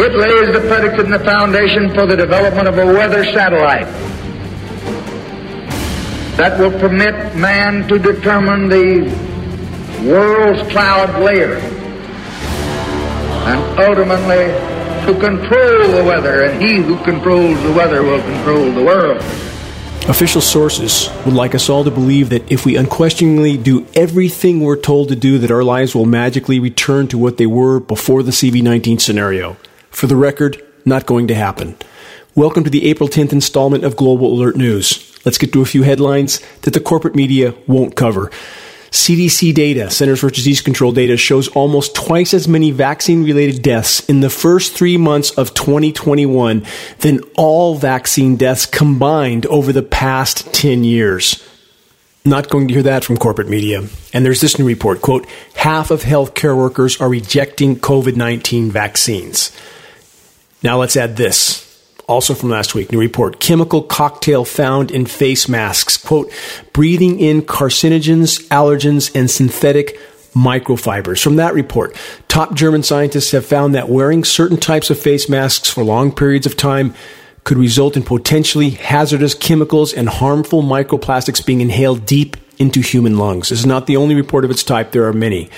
It lays the predicate and the foundation for the development of a weather satellite that will permit man to determine the world's cloud layer and ultimately to control the weather, and he who controls the weather will control the world. Official sources would like us all to believe that if we unquestioningly do everything we're told to do, that our lives will magically return to what they were before the CV19 scenario. For the record, not going to happen. Welcome to the April 10th installment of Global Alert News. Let's get to a few headlines that the corporate media won't cover. CDC data, Centers for Disease Control data, shows almost twice as many vaccine related deaths in the first three months of 2021 than all vaccine deaths combined over the past 10 years. Not going to hear that from corporate media. And there's this new report quote, half of healthcare workers are rejecting COVID 19 vaccines. Now let's add this. Also from last week, new report. Chemical cocktail found in face masks. Quote, breathing in carcinogens, allergens, and synthetic microfibers. From that report, top German scientists have found that wearing certain types of face masks for long periods of time could result in potentially hazardous chemicals and harmful microplastics being inhaled deep into human lungs. This is not the only report of its type, there are many.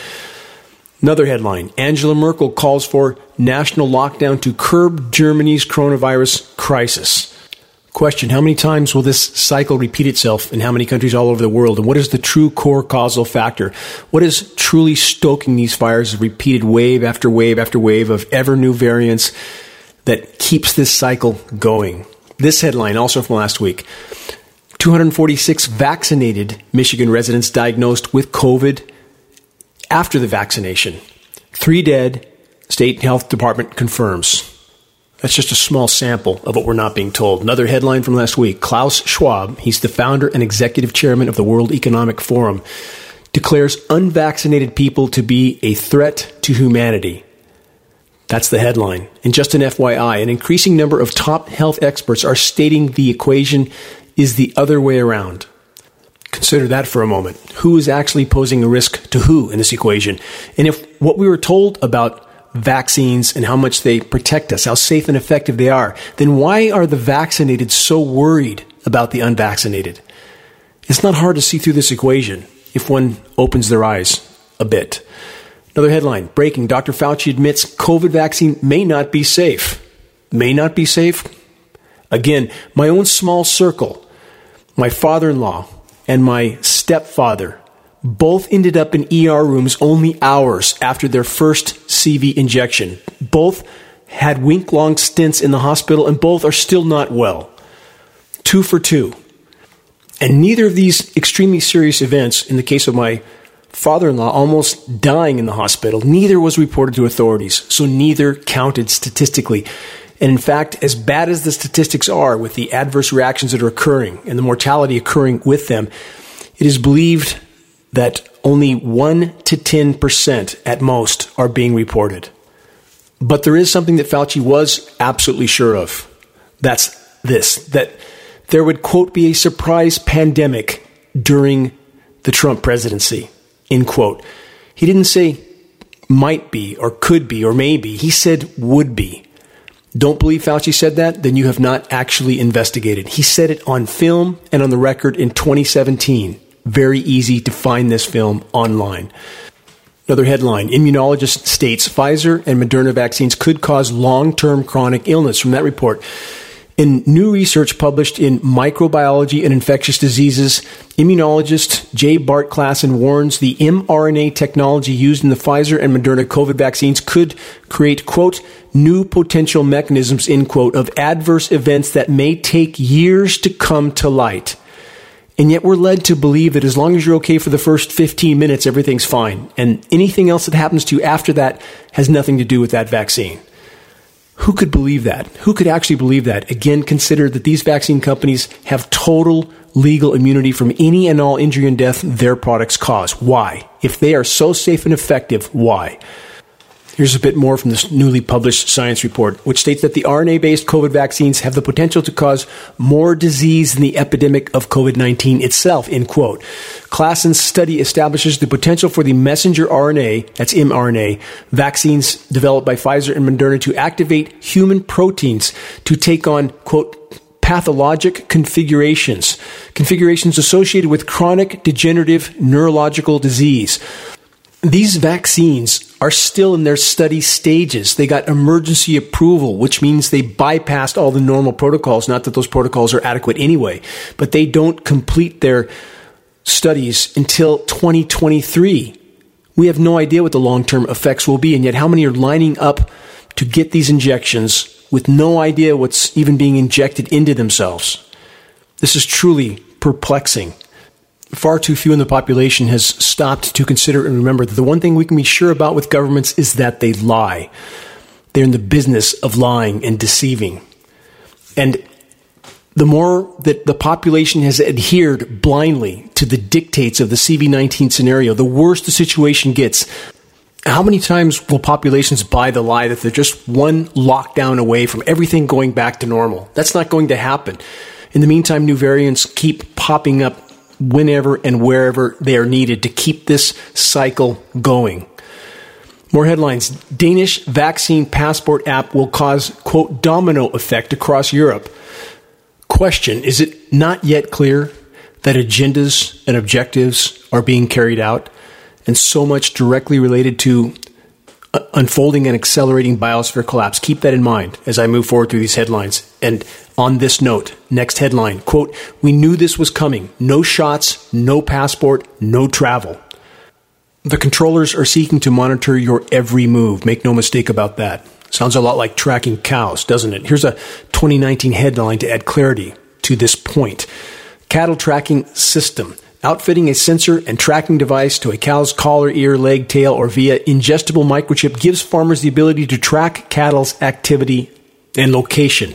Another headline Angela Merkel calls for national lockdown to curb Germany's coronavirus crisis. Question How many times will this cycle repeat itself in how many countries all over the world? And what is the true core causal factor? What is truly stoking these fires of repeated wave after wave after wave of ever new variants that keeps this cycle going? This headline, also from last week 246 vaccinated Michigan residents diagnosed with COVID after the vaccination. Three dead, state health department confirms. That's just a small sample of what we're not being told. Another headline from last week Klaus Schwab, he's the founder and executive chairman of the World Economic Forum, declares unvaccinated people to be a threat to humanity. That's the headline. And just an FYI, an increasing number of top health experts are stating the equation is the other way around. Consider that for a moment. Who is actually posing a risk to who in this equation? And if what we were told about vaccines and how much they protect us, how safe and effective they are, then why are the vaccinated so worried about the unvaccinated? It's not hard to see through this equation if one opens their eyes a bit. Another headline breaking Dr. Fauci admits COVID vaccine may not be safe. May not be safe? Again, my own small circle, my father in law, and my stepfather both ended up in ER rooms only hours after their first CV injection. Both had week long stints in the hospital and both are still not well. Two for two. And neither of these extremely serious events, in the case of my father in law almost dying in the hospital, neither was reported to authorities, so neither counted statistically. And in fact, as bad as the statistics are with the adverse reactions that are occurring and the mortality occurring with them, it is believed that only 1 to 10% at most are being reported. But there is something that Fauci was absolutely sure of. That's this that there would, quote, be a surprise pandemic during the Trump presidency, end quote. He didn't say might be or could be or maybe. He said would be. Don't believe Fauci said that? Then you have not actually investigated. He said it on film and on the record in 2017. Very easy to find this film online. Another headline Immunologist states Pfizer and Moderna vaccines could cause long term chronic illness. From that report, in new research published in Microbiology and Infectious Diseases, immunologist Jay Bart Classen warns the mRNA technology used in the Pfizer and Moderna COVID vaccines could create, quote, new potential mechanisms, end quote, of adverse events that may take years to come to light. And yet we're led to believe that as long as you're okay for the first 15 minutes, everything's fine. And anything else that happens to you after that has nothing to do with that vaccine. Who could believe that? Who could actually believe that? Again, consider that these vaccine companies have total legal immunity from any and all injury and death their products cause. Why? If they are so safe and effective, why? Here's a bit more from this newly published science report, which states that the RNA based COVID vaccines have the potential to cause more disease than the epidemic of COVID 19 itself, end quote. Classen's study establishes the potential for the messenger RNA, that's mRNA, vaccines developed by Pfizer and Moderna to activate human proteins to take on, quote, pathologic configurations, configurations associated with chronic degenerative neurological disease. These vaccines are still in their study stages. They got emergency approval, which means they bypassed all the normal protocols. Not that those protocols are adequate anyway, but they don't complete their studies until 2023. We have no idea what the long term effects will be, and yet how many are lining up to get these injections with no idea what's even being injected into themselves? This is truly perplexing far too few in the population has stopped to consider and remember that the one thing we can be sure about with governments is that they lie. They're in the business of lying and deceiving. And the more that the population has adhered blindly to the dictates of the CV19 scenario, the worse the situation gets. How many times will populations buy the lie that they're just one lockdown away from everything going back to normal? That's not going to happen. In the meantime, new variants keep popping up whenever and wherever they are needed to keep this cycle going. More headlines Danish vaccine passport app will cause, quote, domino effect across Europe. Question Is it not yet clear that agendas and objectives are being carried out and so much directly related to unfolding and accelerating biosphere collapse? Keep that in mind as I move forward through these headlines. And on this note, next headline quote, We knew this was coming. No shots, no passport, no travel. The controllers are seeking to monitor your every move. Make no mistake about that. Sounds a lot like tracking cows, doesn't it? Here's a 2019 headline to add clarity to this point Cattle tracking system. Outfitting a sensor and tracking device to a cow's collar, ear, leg, tail, or via ingestible microchip gives farmers the ability to track cattle's activity and location.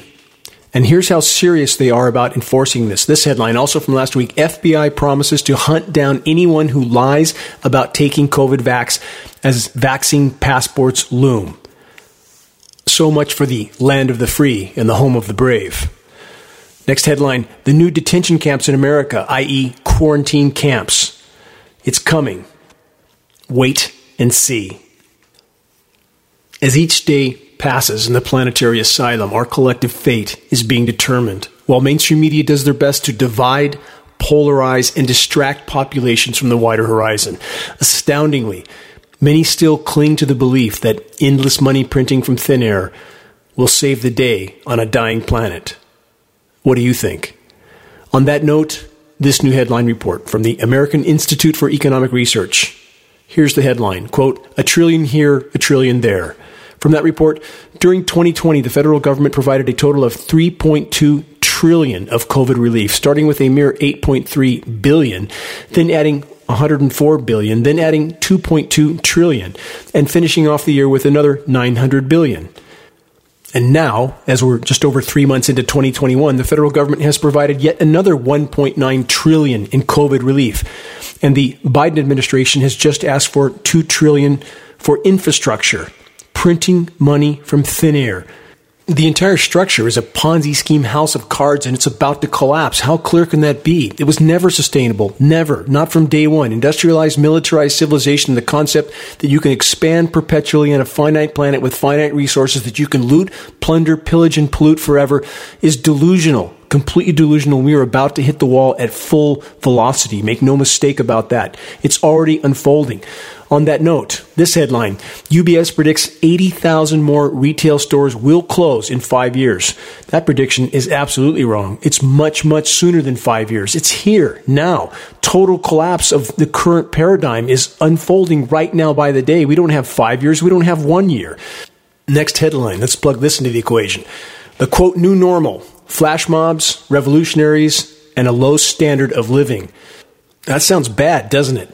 And here's how serious they are about enforcing this. This headline, also from last week FBI promises to hunt down anyone who lies about taking COVID vax as vaccine passports loom. So much for the land of the free and the home of the brave. Next headline The new detention camps in America, i.e., quarantine camps. It's coming. Wait and see. As each day passes in the planetary asylum, our collective fate is being determined. While mainstream media does their best to divide, polarize, and distract populations from the wider horizon, astoundingly, many still cling to the belief that endless money printing from thin air will save the day on a dying planet. What do you think? On that note, this new headline report from the American Institute for Economic Research. Here's the headline quote, A trillion here, a trillion there. From that report, during 2020, the federal government provided a total of 3.2 trillion of COVID relief, starting with a mere 8.3 billion, then adding 104 billion, then adding 2.2 trillion, and finishing off the year with another 900 billion. And now, as we're just over three months into 2021, the federal government has provided yet another 1.9 trillion in COVID relief. And the Biden administration has just asked for 2 trillion for infrastructure printing money from thin air. The entire structure is a Ponzi scheme house of cards and it's about to collapse. How clear can that be? It was never sustainable. Never. Not from day one. Industrialized, militarized civilization, the concept that you can expand perpetually on a finite planet with finite resources that you can loot, plunder, pillage, and pollute forever is delusional. Completely delusional. We are about to hit the wall at full velocity. Make no mistake about that. It's already unfolding. On that note, this headline UBS predicts 80,000 more retail stores will close in five years. That prediction is absolutely wrong. It's much, much sooner than five years. It's here, now. Total collapse of the current paradigm is unfolding right now by the day. We don't have five years, we don't have one year. Next headline, let's plug this into the equation. The quote, new normal flash mobs, revolutionaries, and a low standard of living. That sounds bad, doesn't it?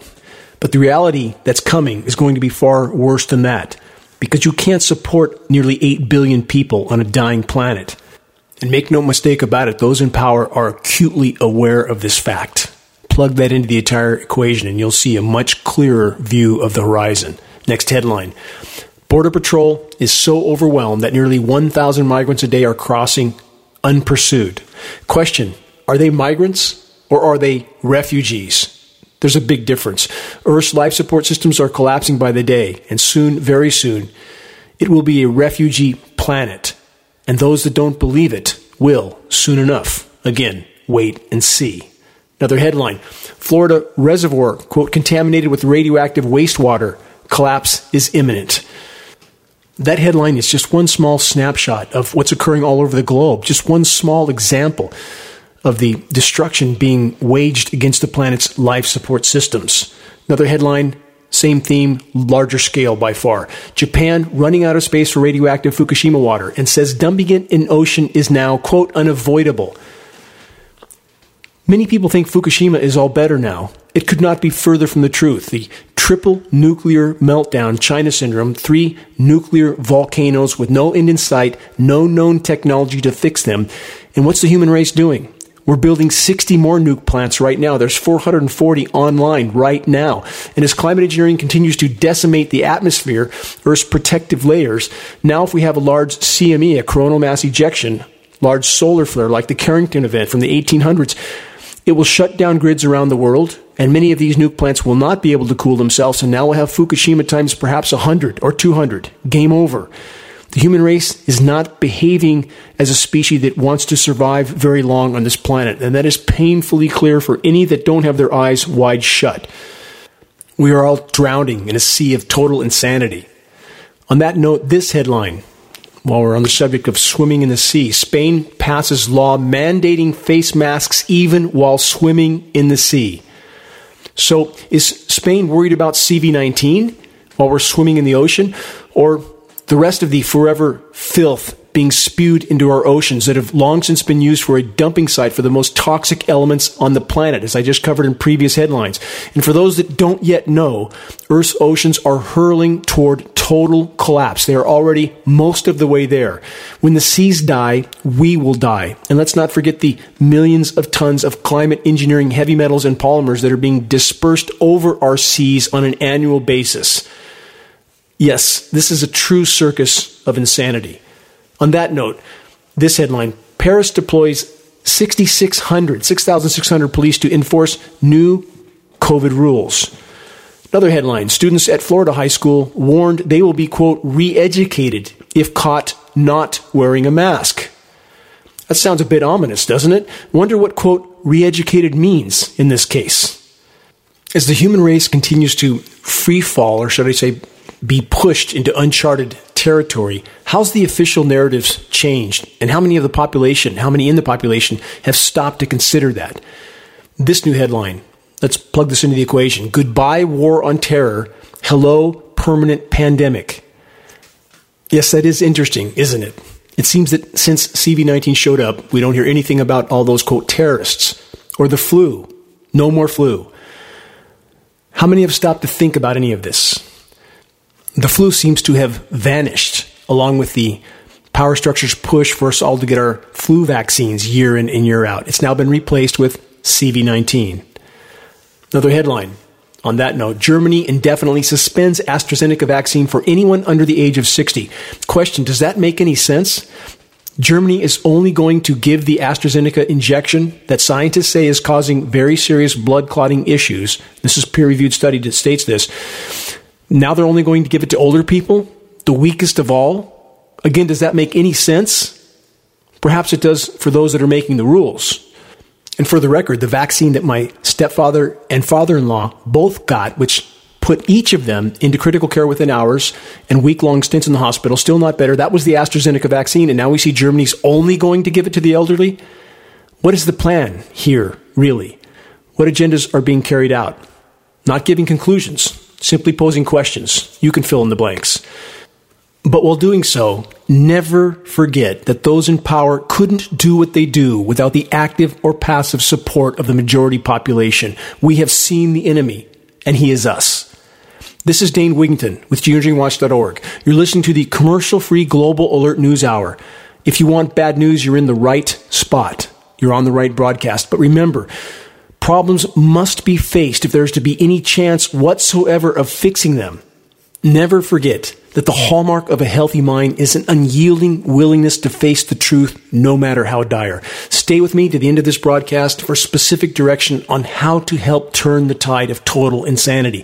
But the reality that's coming is going to be far worse than that because you can't support nearly 8 billion people on a dying planet. And make no mistake about it, those in power are acutely aware of this fact. Plug that into the entire equation and you'll see a much clearer view of the horizon. Next headline Border Patrol is so overwhelmed that nearly 1,000 migrants a day are crossing unpursued. Question Are they migrants or are they refugees? There's a big difference. Earth's life support systems are collapsing by the day, and soon, very soon, it will be a refugee planet. And those that don't believe it will, soon enough, again, wait and see. Another headline Florida reservoir, quote, contaminated with radioactive wastewater. Collapse is imminent. That headline is just one small snapshot of what's occurring all over the globe, just one small example of the destruction being waged against the planet's life support systems. Another headline, same theme, larger scale by far. Japan running out of space for radioactive Fukushima water and says dumping it in ocean is now, quote, unavoidable. Many people think Fukushima is all better now. It could not be further from the truth. The triple nuclear meltdown, China syndrome, three nuclear volcanoes with no end in sight, no known technology to fix them. And what's the human race doing? We're building 60 more nuke plants right now. There's 440 online right now. And as climate engineering continues to decimate the atmosphere, Earth's protective layers, now if we have a large CME, a coronal mass ejection, large solar flare like the Carrington event from the 1800s, it will shut down grids around the world, and many of these nuke plants will not be able to cool themselves, and now we'll have Fukushima times perhaps 100 or 200. Game over. The human race is not behaving as a species that wants to survive very long on this planet, and that is painfully clear for any that don't have their eyes wide shut. We are all drowning in a sea of total insanity. On that note, this headline, while we're on the subject of swimming in the sea, Spain passes law mandating face masks even while swimming in the sea. So, is Spain worried about CV19 while we're swimming in the ocean? Or the rest of the forever filth being spewed into our oceans that have long since been used for a dumping site for the most toxic elements on the planet, as I just covered in previous headlines. And for those that don't yet know, Earth's oceans are hurling toward total collapse. They are already most of the way there. When the seas die, we will die. And let's not forget the millions of tons of climate engineering heavy metals and polymers that are being dispersed over our seas on an annual basis. Yes, this is a true circus of insanity. On that note, this headline Paris deploys 6,600, 6,600 police to enforce new COVID rules. Another headline Students at Florida High School warned they will be, quote, re educated if caught not wearing a mask. That sounds a bit ominous, doesn't it? Wonder what, quote, re educated means in this case. As the human race continues to free fall, or should I say, be pushed into uncharted territory, how's the official narratives changed? And how many of the population, how many in the population have stopped to consider that? This new headline, let's plug this into the equation. Goodbye, war on terror. Hello, permanent pandemic. Yes, that is interesting, isn't it? It seems that since CV19 showed up, we don't hear anything about all those, quote, terrorists or the flu. No more flu. How many have stopped to think about any of this? The flu seems to have vanished along with the power structure's push for us all to get our flu vaccines year in and year out. It's now been replaced with CV19. Another headline on that note Germany indefinitely suspends AstraZeneca vaccine for anyone under the age of 60. Question Does that make any sense? Germany is only going to give the AstraZeneca injection that scientists say is causing very serious blood clotting issues. This is peer reviewed study that states this now they're only going to give it to older people, the weakest of all. Again, does that make any sense? Perhaps it does for those that are making the rules. And for the record, the vaccine that my stepfather and father in law both got, which put each of them into critical care within hours and week long stints in the hospital, still not better. That was the AstraZeneca vaccine, and now we see Germany's only going to give it to the elderly. What is the plan here, really? What agendas are being carried out? Not giving conclusions, simply posing questions. You can fill in the blanks. But while doing so, never forget that those in power couldn't do what they do without the active or passive support of the majority population. We have seen the enemy, and he is us. This is Dane Wigington with geoengineeringwatch.org. You're listening to the commercial free Global Alert News Hour. If you want bad news, you're in the right spot. You're on the right broadcast. But remember, Problems must be faced if there is to be any chance whatsoever of fixing them. Never forget that the hallmark of a healthy mind is an unyielding willingness to face the truth no matter how dire. Stay with me to the end of this broadcast for specific direction on how to help turn the tide of total insanity.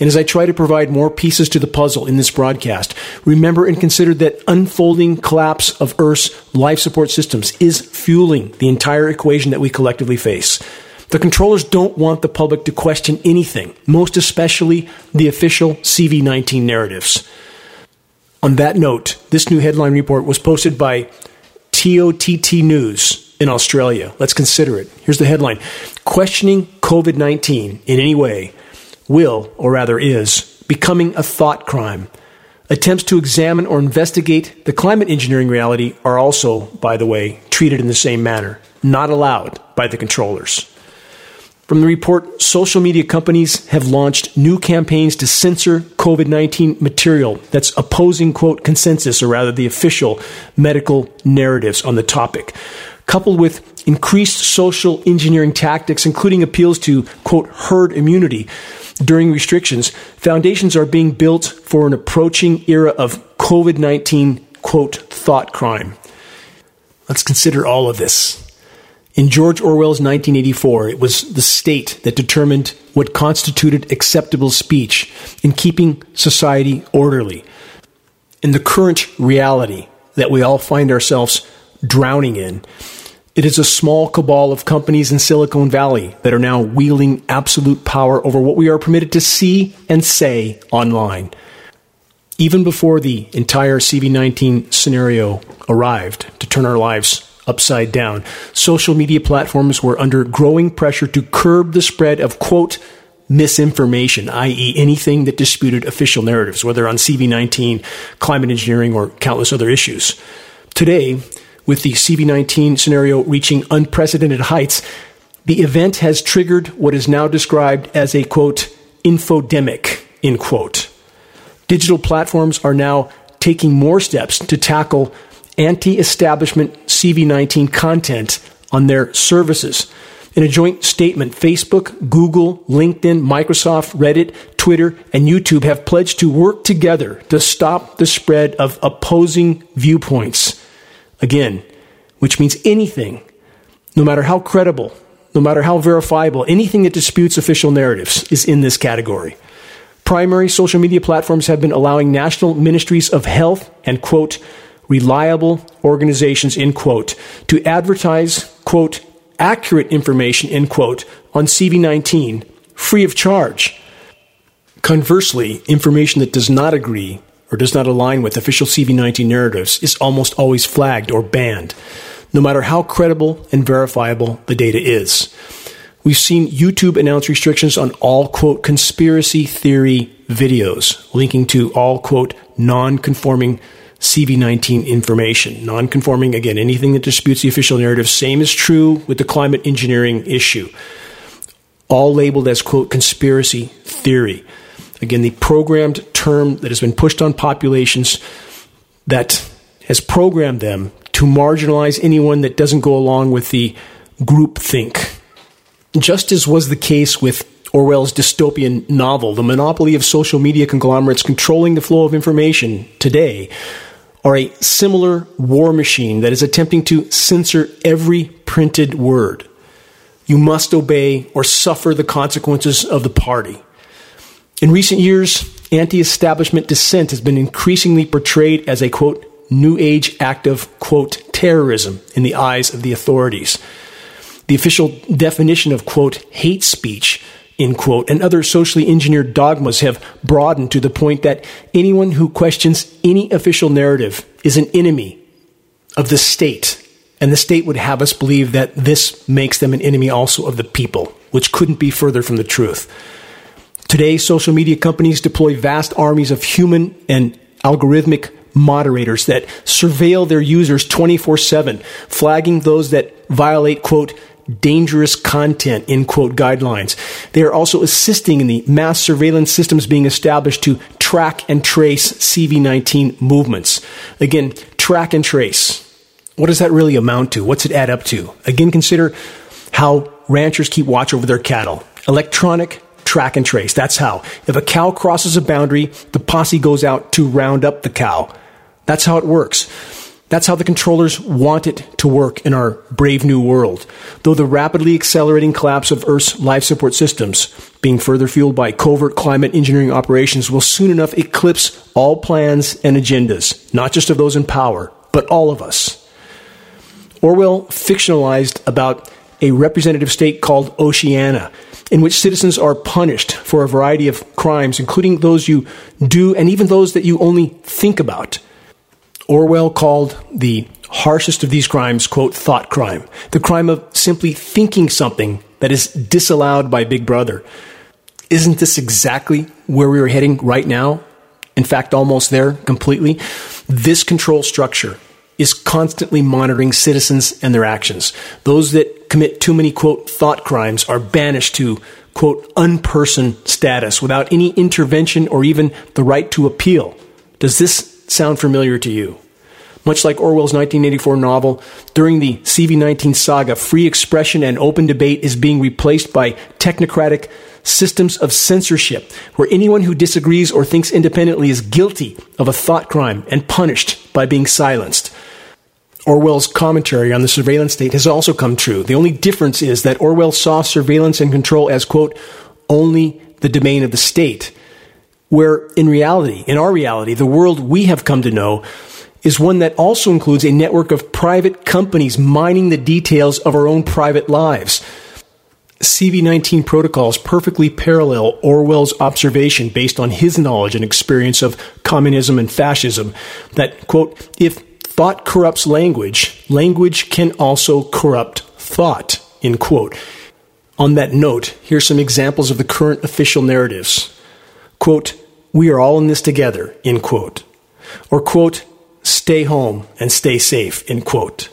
And as I try to provide more pieces to the puzzle in this broadcast, remember and consider that unfolding collapse of Earth's life support systems is fueling the entire equation that we collectively face. The controllers don't want the public to question anything, most especially the official CV19 narratives. On that note, this new headline report was posted by TOTT News in Australia. Let's consider it. Here's the headline Questioning COVID 19 in any way will, or rather is, becoming a thought crime. Attempts to examine or investigate the climate engineering reality are also, by the way, treated in the same manner, not allowed by the controllers. From the report, social media companies have launched new campaigns to censor COVID 19 material that's opposing, quote, consensus, or rather the official medical narratives on the topic. Coupled with increased social engineering tactics, including appeals to, quote, herd immunity during restrictions, foundations are being built for an approaching era of COVID 19, quote, thought crime. Let's consider all of this in George Orwell's 1984, it was the state that determined what constituted acceptable speech in keeping society orderly. In the current reality that we all find ourselves drowning in, it is a small cabal of companies in Silicon Valley that are now wielding absolute power over what we are permitted to see and say online. Even before the entire CV19 scenario arrived to turn our lives upside down. Social media platforms were under growing pressure to curb the spread of, quote, misinformation, i.e., anything that disputed official narratives, whether on CV19, climate engineering, or countless other issues. Today, with the CV19 scenario reaching unprecedented heights, the event has triggered what is now described as a, quote, infodemic, end quote. Digital platforms are now taking more steps to tackle anti establishment CV19 content on their services. In a joint statement, Facebook, Google, LinkedIn, Microsoft, Reddit, Twitter, and YouTube have pledged to work together to stop the spread of opposing viewpoints. Again, which means anything, no matter how credible, no matter how verifiable, anything that disputes official narratives is in this category. Primary social media platforms have been allowing national ministries of health and, quote, reliable organizations, end quote, to advertise, quote, accurate information, end quote, on CV19 free of charge. Conversely, information that does not agree or does not align with official CV19 narratives is almost always flagged or banned, no matter how credible and verifiable the data is. We've seen YouTube announce restrictions on all, quote, conspiracy theory videos, linking to all, quote, non conforming CV19 information. Non-conforming, again, anything that disputes the official narrative. Same is true with the climate engineering issue. All labeled as, quote, conspiracy theory. Again, the programmed term that has been pushed on populations that has programmed them to marginalize anyone that doesn't go along with the group think. Just as was the case with Orwell's dystopian novel, the monopoly of social media conglomerates controlling the flow of information today are a similar war machine that is attempting to censor every printed word. You must obey or suffer the consequences of the party. In recent years, anti establishment dissent has been increasingly portrayed as a quote, new age act of quote, terrorism in the eyes of the authorities. The official definition of quote, hate speech end quote, and other socially engineered dogmas have broadened to the point that anyone who questions any official narrative is an enemy of the state. And the state would have us believe that this makes them an enemy also of the people, which couldn't be further from the truth. Today, social media companies deploy vast armies of human and algorithmic moderators that surveil their users 24 7, flagging those that violate, quote, dangerous content, in quote, guidelines. They are also assisting in the mass surveillance systems being established to track and trace CV19 movements. Again, track and trace. What does that really amount to? What's it add up to? Again, consider how ranchers keep watch over their cattle. Electronic track and trace. That's how. If a cow crosses a boundary, the posse goes out to round up the cow. That's how it works. That's how the controllers want it to work in our brave new world. Though the rapidly accelerating collapse of Earth's life support systems, being further fueled by covert climate engineering operations, will soon enough eclipse all plans and agendas, not just of those in power, but all of us. Orwell fictionalized about a representative state called Oceania, in which citizens are punished for a variety of crimes, including those you do and even those that you only think about. Orwell called the harshest of these crimes, quote, thought crime, the crime of simply thinking something that is disallowed by Big Brother. Isn't this exactly where we are heading right now? In fact, almost there completely. This control structure is constantly monitoring citizens and their actions. Those that commit too many, quote, thought crimes are banished to, quote, unperson status without any intervention or even the right to appeal. Does this sound familiar to you? Much like Orwell's 1984 novel, during the CV19 saga, free expression and open debate is being replaced by technocratic systems of censorship, where anyone who disagrees or thinks independently is guilty of a thought crime and punished by being silenced. Orwell's commentary on the surveillance state has also come true. The only difference is that Orwell saw surveillance and control as, quote, only the domain of the state, where in reality, in our reality, the world we have come to know is one that also includes a network of private companies mining the details of our own private lives. CV19 protocols perfectly parallel Orwell's observation based on his knowledge and experience of communism and fascism that, quote, if thought corrupts language, language can also corrupt thought, end quote. On that note, here's some examples of the current official narratives. Quote, we are all in this together, end quote. Or quote, stay home and stay safe, end quote.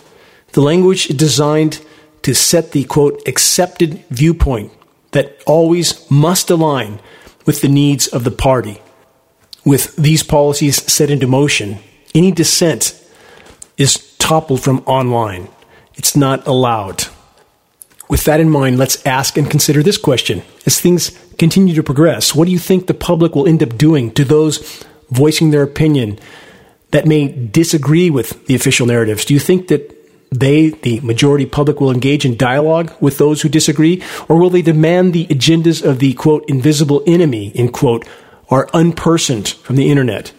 The language is designed to set the quote, accepted viewpoint that always must align with the needs of the party. With these policies set into motion, any dissent is toppled from online. It's not allowed. With that in mind, let's ask and consider this question. As things continue to progress, what do you think the public will end up doing to those voicing their opinion that may disagree with the official narratives? Do you think that they, the majority public, will engage in dialogue with those who disagree? Or will they demand the agendas of the quote, invisible enemy, in quote, are unpersoned from the internet?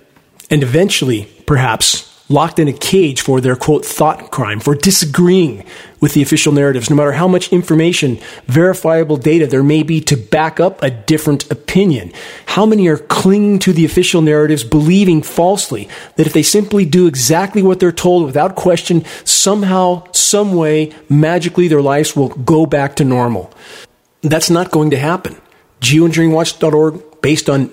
And eventually, perhaps, locked in a cage for their quote thought crime, for disagreeing with the official narratives, no matter how much information, verifiable data there may be to back up a different opinion. How many are clinging to the official narratives, believing falsely that if they simply do exactly what they're told without question, somehow, some way, magically their lives will go back to normal? That's not going to happen. Geoengineeringwatch.org, based on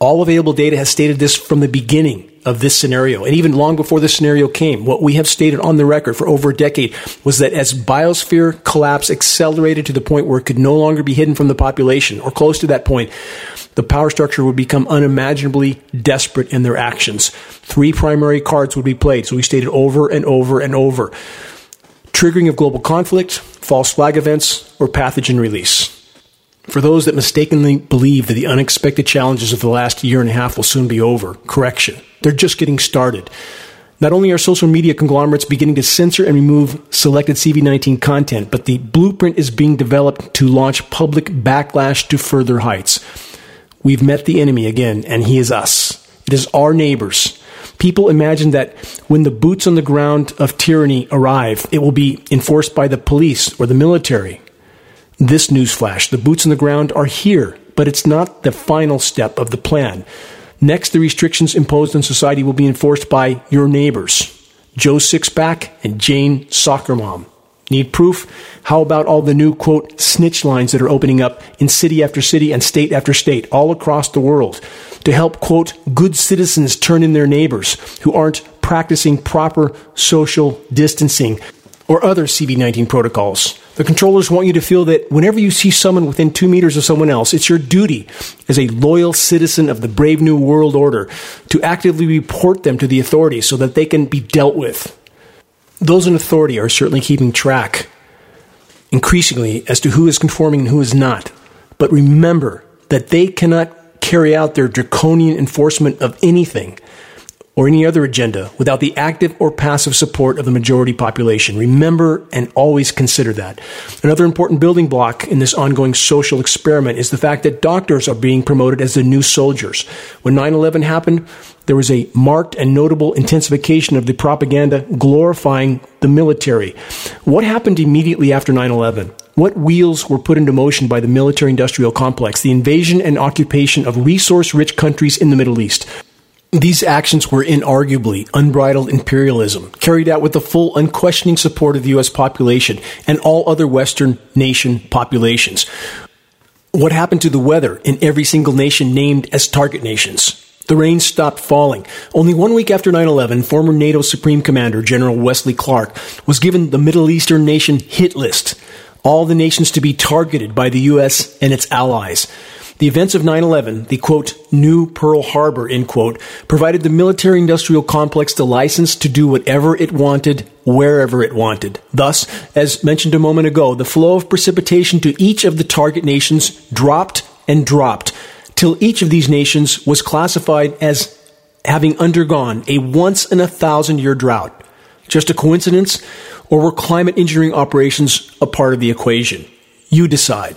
all available data, has stated this from the beginning of this scenario. And even long before this scenario came, what we have stated on the record for over a decade was that as biosphere collapse accelerated to the point where it could no longer be hidden from the population, or close to that point, the power structure would become unimaginably desperate in their actions. Three primary cards would be played, so we stated over and over and over. Triggering of global conflict, false flag events, or pathogen release. For those that mistakenly believe that the unexpected challenges of the last year and a half will soon be over, correction. They're just getting started. Not only are social media conglomerates beginning to censor and remove selected CV19 content, but the blueprint is being developed to launch public backlash to further heights. We've met the enemy again, and he is us. It is our neighbors. People imagine that when the boots on the ground of tyranny arrive, it will be enforced by the police or the military. This newsflash the boots on the ground are here, but it's not the final step of the plan. Next, the restrictions imposed on society will be enforced by your neighbors Joe Sixpack and Jane Soccer Mom. Need proof? How about all the new, quote, snitch lines that are opening up in city after city and state after state all across the world to help, quote, good citizens turn in their neighbors who aren't practicing proper social distancing or other CV19 protocols? The controllers want you to feel that whenever you see someone within two meters of someone else, it's your duty as a loyal citizen of the brave new world order to actively report them to the authorities so that they can be dealt with. Those in authority are certainly keeping track increasingly as to who is conforming and who is not. But remember, that they cannot carry out their draconian enforcement of anything or any other agenda without the active or passive support of the majority population. Remember and always consider that. Another important building block in this ongoing social experiment is the fact that doctors are being promoted as the new soldiers. When 9-11 happened, there was a marked and notable intensification of the propaganda glorifying the military. What happened immediately after 9-11? What wheels were put into motion by the military industrial complex, the invasion and occupation of resource rich countries in the Middle East? These actions were inarguably unbridled imperialism, carried out with the full, unquestioning support of the U.S. population and all other Western nation populations. What happened to the weather in every single nation named as target nations? The rain stopped falling. Only one week after 9 11, former NATO Supreme Commander General Wesley Clark was given the Middle Eastern nation hit list, all the nations to be targeted by the U.S. and its allies. The events of 9-11, the quote, new Pearl Harbor, end quote, provided the military industrial complex the license to do whatever it wanted, wherever it wanted. Thus, as mentioned a moment ago, the flow of precipitation to each of the target nations dropped and dropped till each of these nations was classified as having undergone a once in a thousand year drought. Just a coincidence? Or were climate engineering operations a part of the equation? You decide.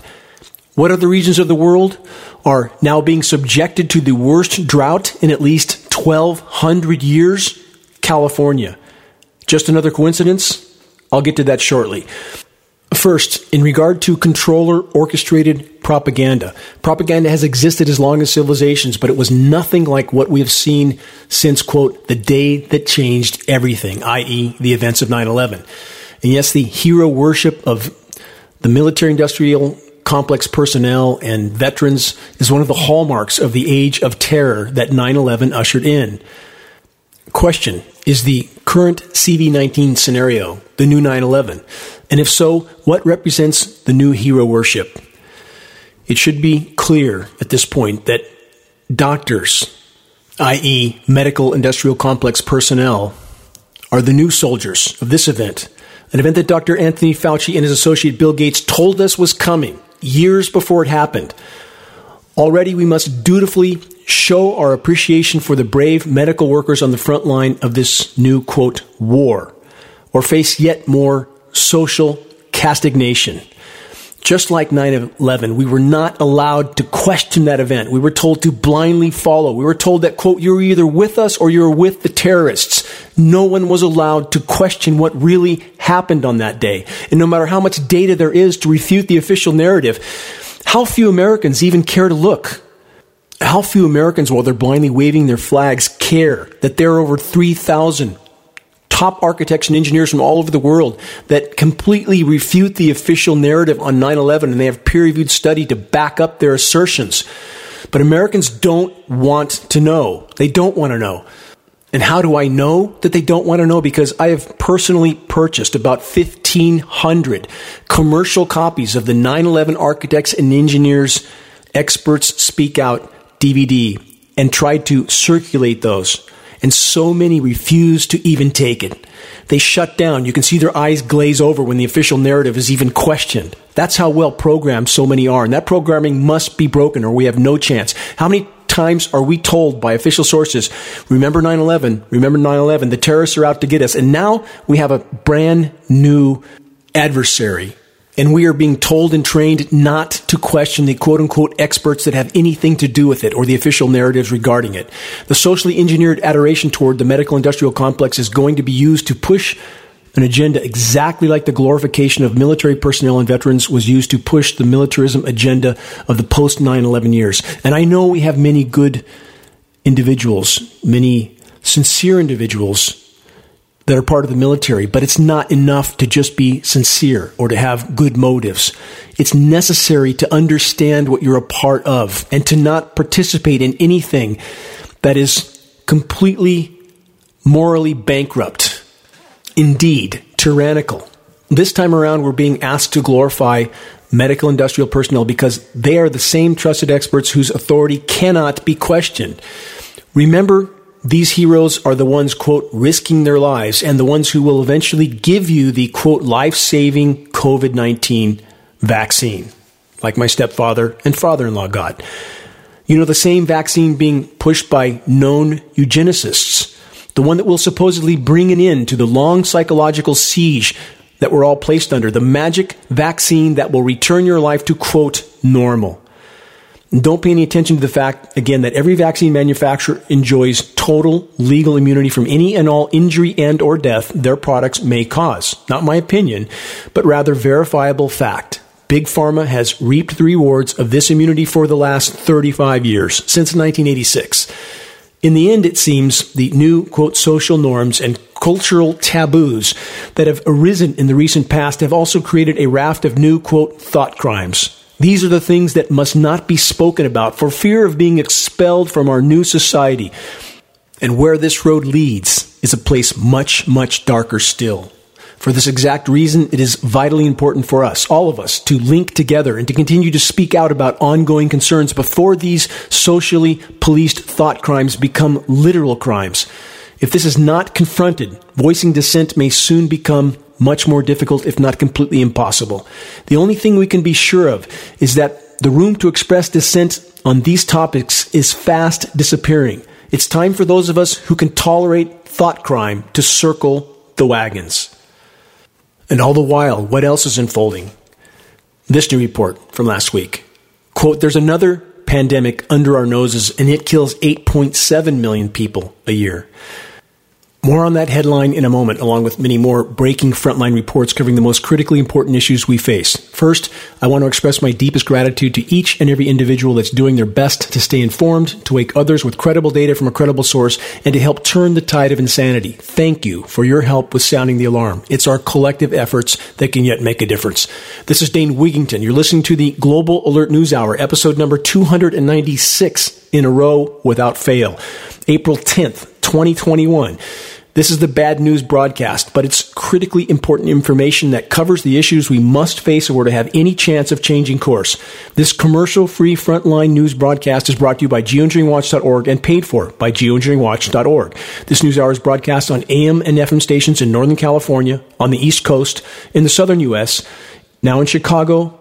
What other regions of the world are now being subjected to the worst drought in at least 1,200 years? California. Just another coincidence? I'll get to that shortly. First, in regard to controller orchestrated propaganda, propaganda has existed as long as civilizations, but it was nothing like what we have seen since, quote, the day that changed everything, i.e., the events of 9 11. And yes, the hero worship of the military industrial complex personnel and veterans is one of the hallmarks of the age of terror that 9 11 ushered in. Question Is the current CV 19 scenario the new 9 11? And if so, what represents the new hero worship? It should be clear at this point that doctors, i.e., medical industrial complex personnel, are the new soldiers of this event, an event that Dr. Anthony Fauci and his associate Bill Gates told us was coming years before it happened. Already, we must dutifully show our appreciation for the brave medical workers on the front line of this new, quote, war, or face yet more social castigation. Just like 9 11, we were not allowed to question that event. We were told to blindly follow. We were told that, quote, you're either with us or you're with the terrorists. No one was allowed to question what really happened on that day. And no matter how much data there is to refute the official narrative, how few Americans even care to look? How few Americans, while they're blindly waving their flags, care that there are over 3,000 top architects and engineers from all over the world that completely refute the official narrative on 9 11 and they have peer reviewed study to back up their assertions. But Americans don't want to know. They don't want to know. And how do I know that they don't want to know? Because I have personally purchased about 1,500 commercial copies of the 9 11 Architects and Engineers Experts Speak Out DVD and tried to circulate those and so many refuse to even take it. They shut down. You can see their eyes glaze over when the official narrative is even questioned. That's how well programmed so many are. And that programming must be broken or we have no chance. How many times are we told by official sources, remember 9-11, remember 9-11, the terrorists are out to get us. And now we have a brand new adversary and we are being told and trained not to question the quote unquote experts that have anything to do with it or the official narratives regarding it. The socially engineered adoration toward the medical industrial complex is going to be used to push an agenda exactly like the glorification of military personnel and veterans was used to push the militarism agenda of the post 9 11 years. And I know we have many good individuals, many sincere individuals that are part of the military, but it's not enough to just be sincere or to have good motives. It's necessary to understand what you're a part of and to not participate in anything that is completely morally bankrupt. Indeed, tyrannical. This time around, we're being asked to glorify medical industrial personnel because they are the same trusted experts whose authority cannot be questioned. Remember these heroes are the ones, quote, risking their lives and the ones who will eventually give you the, quote, life saving COVID 19 vaccine. like my stepfather and father in law got. You know, the same vaccine being pushed by known eugenicists, the one that will supposedly bring an end to the long psychological siege that we're all placed under, the magic vaccine that will return your life to quote normal. Don't pay any attention to the fact, again, that every vaccine manufacturer enjoys total legal immunity from any and all injury and or death their products may cause. Not my opinion, but rather verifiable fact. Big Pharma has reaped the rewards of this immunity for the last 35 years, since 1986. In the end, it seems the new, quote, social norms and cultural taboos that have arisen in the recent past have also created a raft of new, quote, thought crimes. These are the things that must not be spoken about for fear of being expelled from our new society. And where this road leads is a place much, much darker still. For this exact reason, it is vitally important for us, all of us, to link together and to continue to speak out about ongoing concerns before these socially policed thought crimes become literal crimes. If this is not confronted, voicing dissent may soon become much more difficult, if not completely impossible. The only thing we can be sure of is that the room to express dissent on these topics is fast disappearing. It's time for those of us who can tolerate thought crime to circle the wagons. And all the while, what else is unfolding? This new report from last week. Quote, there's another pandemic under our noses and it kills 8.7 million people a year. More on that headline in a moment, along with many more breaking frontline reports covering the most critically important issues we face. First, I want to express my deepest gratitude to each and every individual that's doing their best to stay informed, to wake others with credible data from a credible source, and to help turn the tide of insanity. Thank you for your help with sounding the alarm. It's our collective efforts that can yet make a difference. This is Dane Wigington. You're listening to the Global Alert News Hour, episode number 296 in a row without fail. April 10th, 2021. This is the bad news broadcast, but it's critically important information that covers the issues we must face if we're to have any chance of changing course. This commercial free frontline news broadcast is brought to you by geoengineeringwatch.org and paid for by geoengineeringwatch.org. This news hour is broadcast on AM and FM stations in Northern California, on the East Coast, in the Southern U.S., now in Chicago,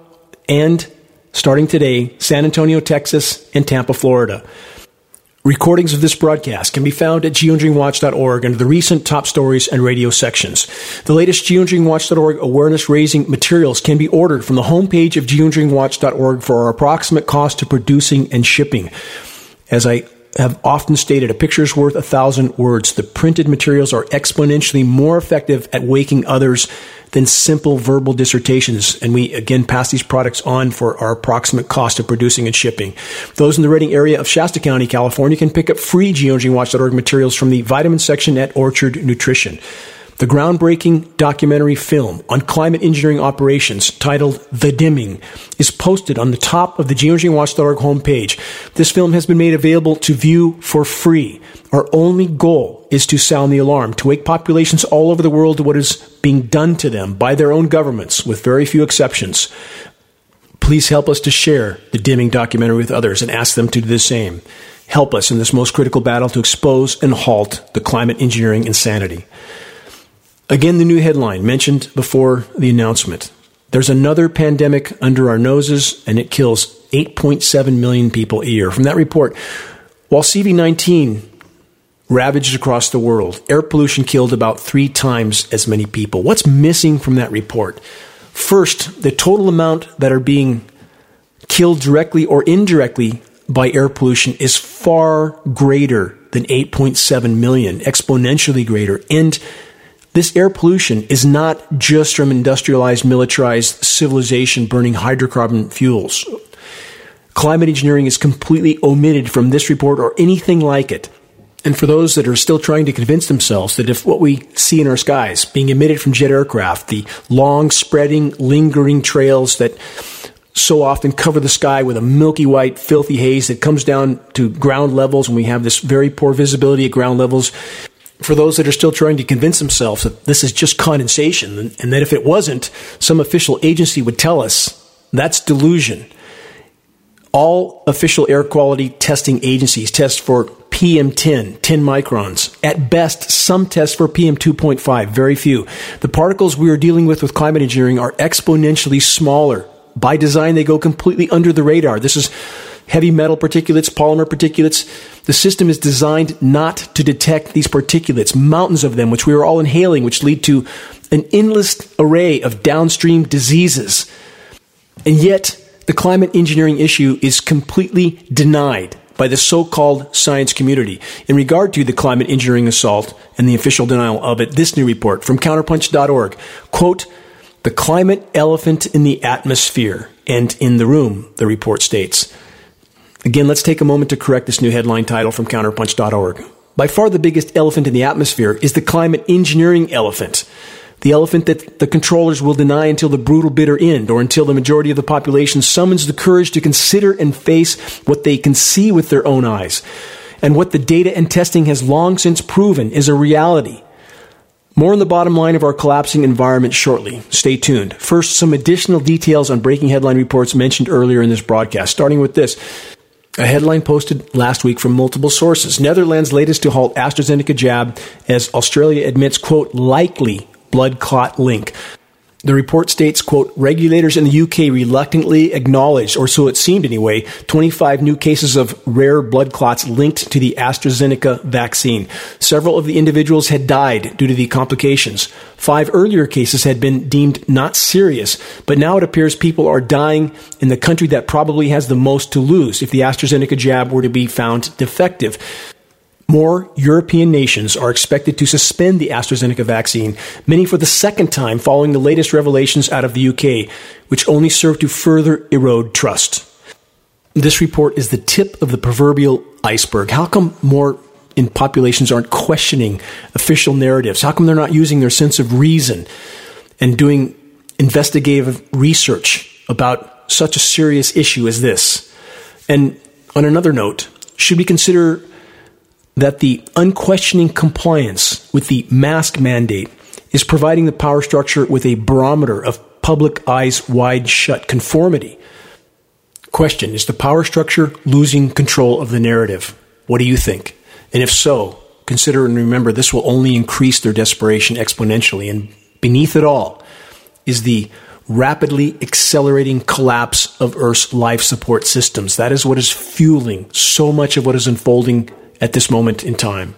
and starting today, San Antonio, Texas, and Tampa, Florida. Recordings of this broadcast can be found at geoengineeringwatch.org under the recent top stories and radio sections. The latest geoengineeringwatch.org awareness raising materials can be ordered from the homepage of geoengineeringwatch.org for our approximate cost of producing and shipping. As I have often stated, a picture is worth a thousand words. The printed materials are exponentially more effective at waking others than simple verbal dissertations. And we again pass these products on for our approximate cost of producing and shipping. Those in the Redding area of Shasta County, California can pick up free geoengineeringwatch.org materials from the vitamin section at Orchard Nutrition. The groundbreaking documentary film on climate engineering operations titled The Dimming is posted on the top of the geoengineeringwatch.org homepage. This film has been made available to view for free. Our only goal is to sound the alarm, to wake populations all over the world to what is being done to them by their own governments, with very few exceptions. Please help us to share the dimming documentary with others and ask them to do the same. Help us in this most critical battle to expose and halt the climate engineering insanity. Again, the new headline mentioned before the announcement. There's another pandemic under our noses, and it kills 8.7 million people a year. From that report, while CV19 ravaged across the world, air pollution killed about three times as many people. What's missing from that report? First, the total amount that are being killed directly or indirectly by air pollution is far greater than 8.7 million, exponentially greater. And this air pollution is not just from industrialized, militarized civilization burning hydrocarbon fuels. Climate engineering is completely omitted from this report or anything like it. And for those that are still trying to convince themselves that if what we see in our skies being emitted from jet aircraft, the long spreading, lingering trails that so often cover the sky with a milky white, filthy haze that comes down to ground levels, and we have this very poor visibility at ground levels for those that are still trying to convince themselves that this is just condensation and that if it wasn't, some official agency would tell us that's delusion. All official air quality testing agencies test for PM10, 10 microns. At best, some test for PM2.5, very few. The particles we are dealing with with climate engineering are exponentially smaller By design, they go completely under the radar. This is heavy metal particulates, polymer particulates. The system is designed not to detect these particulates, mountains of them, which we are all inhaling, which lead to an endless array of downstream diseases. And yet, the climate engineering issue is completely denied by the so-called science community. In regard to the climate engineering assault and the official denial of it, this new report from counterpunch.org, quote, the climate elephant in the atmosphere and in the room, the report states. Again, let's take a moment to correct this new headline title from counterpunch.org. By far the biggest elephant in the atmosphere is the climate engineering elephant. The elephant that the controllers will deny until the brutal bitter end or until the majority of the population summons the courage to consider and face what they can see with their own eyes and what the data and testing has long since proven is a reality. More on the bottom line of our collapsing environment shortly. Stay tuned. First, some additional details on breaking headline reports mentioned earlier in this broadcast, starting with this. A headline posted last week from multiple sources. Netherlands latest to halt AstraZeneca jab as Australia admits, quote, likely blood clot link. The report states, quote, regulators in the UK reluctantly acknowledged, or so it seemed anyway, 25 new cases of rare blood clots linked to the AstraZeneca vaccine. Several of the individuals had died due to the complications. Five earlier cases had been deemed not serious, but now it appears people are dying in the country that probably has the most to lose if the AstraZeneca jab were to be found defective. More European nations are expected to suspend the AstraZeneca vaccine, many for the second time following the latest revelations out of the UK, which only serve to further erode trust. This report is the tip of the proverbial iceberg. How come more in populations aren't questioning official narratives? How come they're not using their sense of reason and doing investigative research about such a serious issue as this? And on another note, should we consider that the unquestioning compliance with the mask mandate is providing the power structure with a barometer of public eyes wide shut conformity. Question Is the power structure losing control of the narrative? What do you think? And if so, consider and remember this will only increase their desperation exponentially. And beneath it all is the rapidly accelerating collapse of Earth's life support systems. That is what is fueling so much of what is unfolding at this moment in time.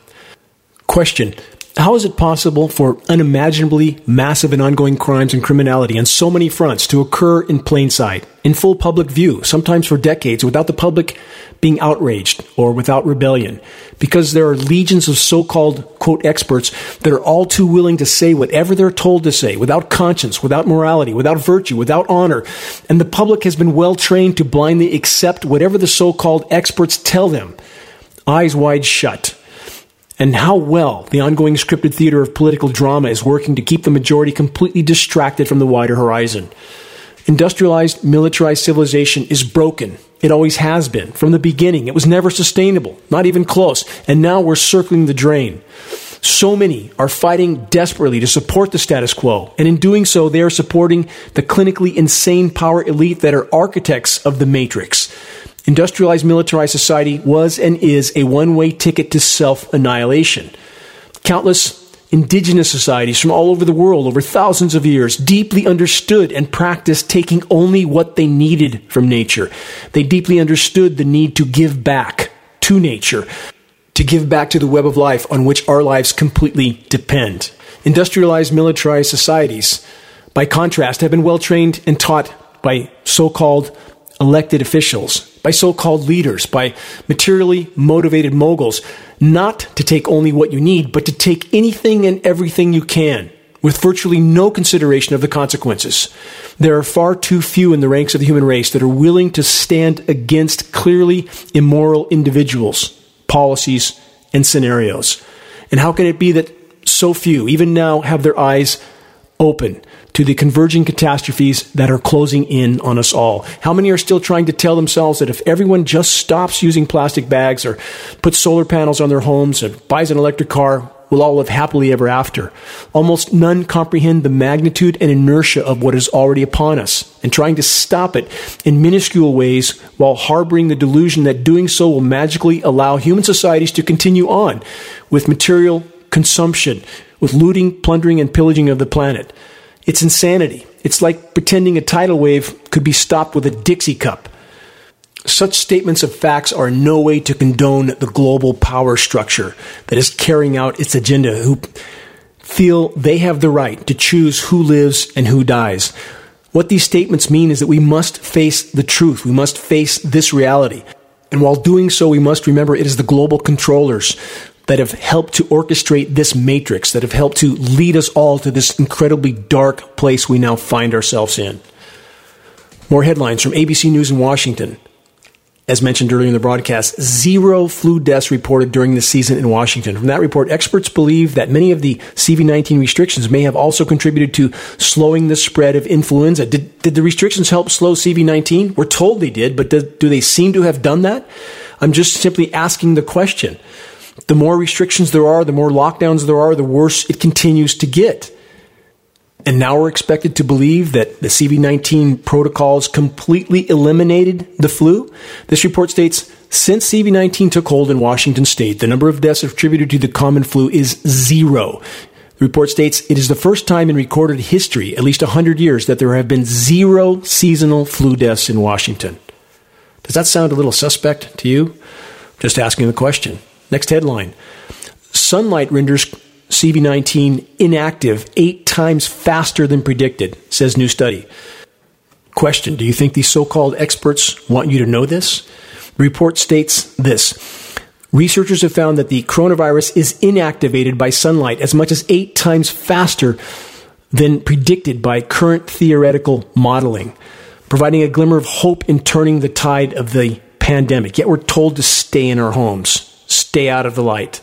Question How is it possible for unimaginably massive and ongoing crimes and criminality on so many fronts to occur in plain sight, in full public view, sometimes for decades, without the public being outraged or without rebellion? Because there are legions of so called, quote, experts that are all too willing to say whatever they're told to say, without conscience, without morality, without virtue, without honor. And the public has been well trained to blindly accept whatever the so called experts tell them eyes wide shut. And how well the ongoing scripted theater of political drama is working to keep the majority completely distracted from the wider horizon. Industrialized, militarized civilization is broken. It always has been. From the beginning, it was never sustainable, not even close. And now we're circling the drain. So many are fighting desperately to support the status quo, and in doing so, they are supporting the clinically insane power elite that are architects of the matrix. Industrialized militarized society was and is a one way ticket to self annihilation. Countless indigenous societies from all over the world over thousands of years deeply understood and practiced taking only what they needed from nature. They deeply understood the need to give back to nature, to give back to the web of life on which our lives completely depend. Industrialized militarized societies, by contrast, have been well trained and taught by so called elected officials, by so called leaders, by materially motivated moguls, not to take only what you need, but to take anything and everything you can, with virtually no consideration of the consequences. There are far too few in the ranks of the human race that are willing to stand against clearly immoral individuals, policies, and scenarios. And how can it be that so few, even now, have their eyes open to the converging catastrophes that are closing in on us all. How many are still trying to tell themselves that if everyone just stops using plastic bags or puts solar panels on their homes or buys an electric car, we'll all live happily ever after? Almost none comprehend the magnitude and inertia of what is already upon us and trying to stop it in minuscule ways while harboring the delusion that doing so will magically allow human societies to continue on with material consumption, with looting, plundering, and pillaging of the planet. It's insanity. It's like pretending a tidal wave could be stopped with a Dixie cup. Such statements of facts are no way to condone the global power structure that is carrying out its agenda, who feel they have the right to choose who lives and who dies. What these statements mean is that we must face the truth. We must face this reality. And while doing so, we must remember it is the global controllers that have helped to orchestrate this matrix, that have helped to lead us all to this incredibly dark place we now find ourselves in. More headlines from ABC News in Washington. As mentioned earlier in the broadcast, zero flu deaths reported during the season in Washington. From that report, experts believe that many of the CV19 restrictions may have also contributed to slowing the spread of influenza. Did, did the restrictions help slow CV19? We're told they did, but do, do they seem to have done that? I'm just simply asking the question. The more restrictions there are, the more lockdowns there are, the worse it continues to get. And now we're expected to believe that the CV19 protocols completely eliminated the flu. This report states since CV19 took hold in Washington state, the number of deaths attributed to the common flu is zero. The report states it is the first time in recorded history, at least 100 years, that there have been zero seasonal flu deaths in Washington. Does that sound a little suspect to you? Just asking the question. Next headline Sunlight renders CV19 inactive eight times faster than predicted, says new study. Question Do you think these so called experts want you to know this? Report states this Researchers have found that the coronavirus is inactivated by sunlight as much as eight times faster than predicted by current theoretical modeling, providing a glimmer of hope in turning the tide of the pandemic. Yet we're told to stay in our homes, stay out of the light.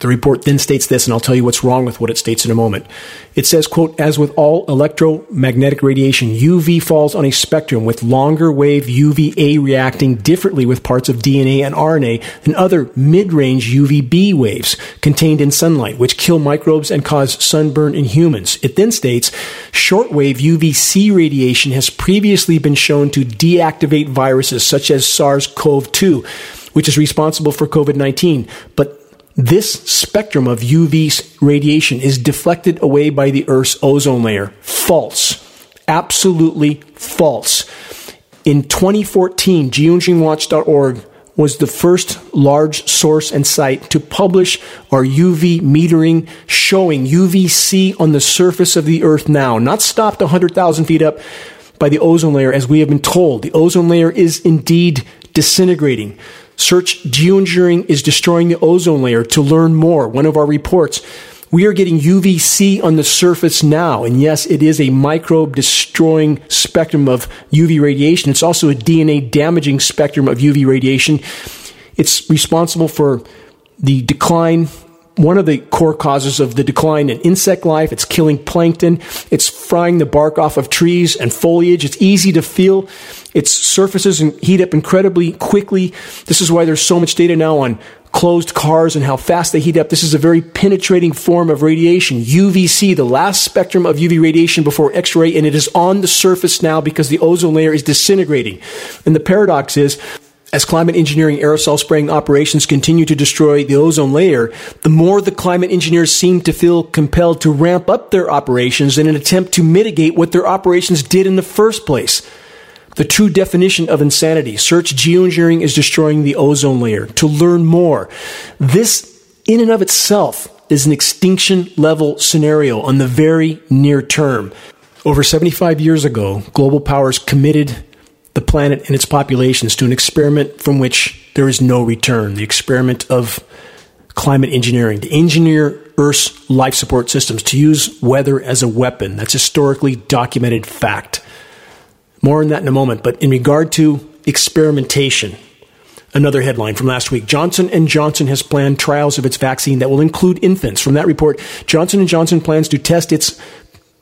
The report then states this, and I'll tell you what's wrong with what it states in a moment. It says, quote, as with all electromagnetic radiation, UV falls on a spectrum with longer wave UVA reacting differently with parts of DNA and RNA than other mid-range UVB waves contained in sunlight, which kill microbes and cause sunburn in humans. It then states, shortwave UVC radiation has previously been shown to deactivate viruses such as SARS-CoV-2, which is responsible for COVID-19, but this spectrum of UV radiation is deflected away by the Earth's ozone layer. False. Absolutely false. In 2014, geoengineeringwatch.org was the first large source and site to publish our UV metering showing UVC on the surface of the Earth now, not stopped 100,000 feet up by the ozone layer as we have been told. The ozone layer is indeed disintegrating. Search geoengineering is destroying the ozone layer to learn more. One of our reports. We are getting UVC on the surface now. And yes, it is a microbe destroying spectrum of UV radiation. It's also a DNA damaging spectrum of UV radiation. It's responsible for the decline one of the core causes of the decline in insect life. It's killing plankton. It's frying the bark off of trees and foliage. It's easy to feel. Its surfaces and heat up incredibly quickly. This is why there's so much data now on closed cars and how fast they heat up. This is a very penetrating form of radiation. UVC, the last spectrum of UV radiation before X-ray, and it is on the surface now because the ozone layer is disintegrating. And the paradox is, as climate engineering aerosol spraying operations continue to destroy the ozone layer, the more the climate engineers seem to feel compelled to ramp up their operations in an attempt to mitigate what their operations did in the first place. The true definition of insanity. Search geoengineering is destroying the ozone layer. To learn more, this in and of itself is an extinction level scenario on the very near term. Over 75 years ago, global powers committed the planet and its populations to an experiment from which there is no return the experiment of climate engineering, to engineer Earth's life support systems, to use weather as a weapon. That's historically documented fact. More on that in a moment, but in regard to experimentation, another headline from last week. Johnson & johnson has planned trials of its vaccine that will include infants. From that report johnson & johnson plans to test its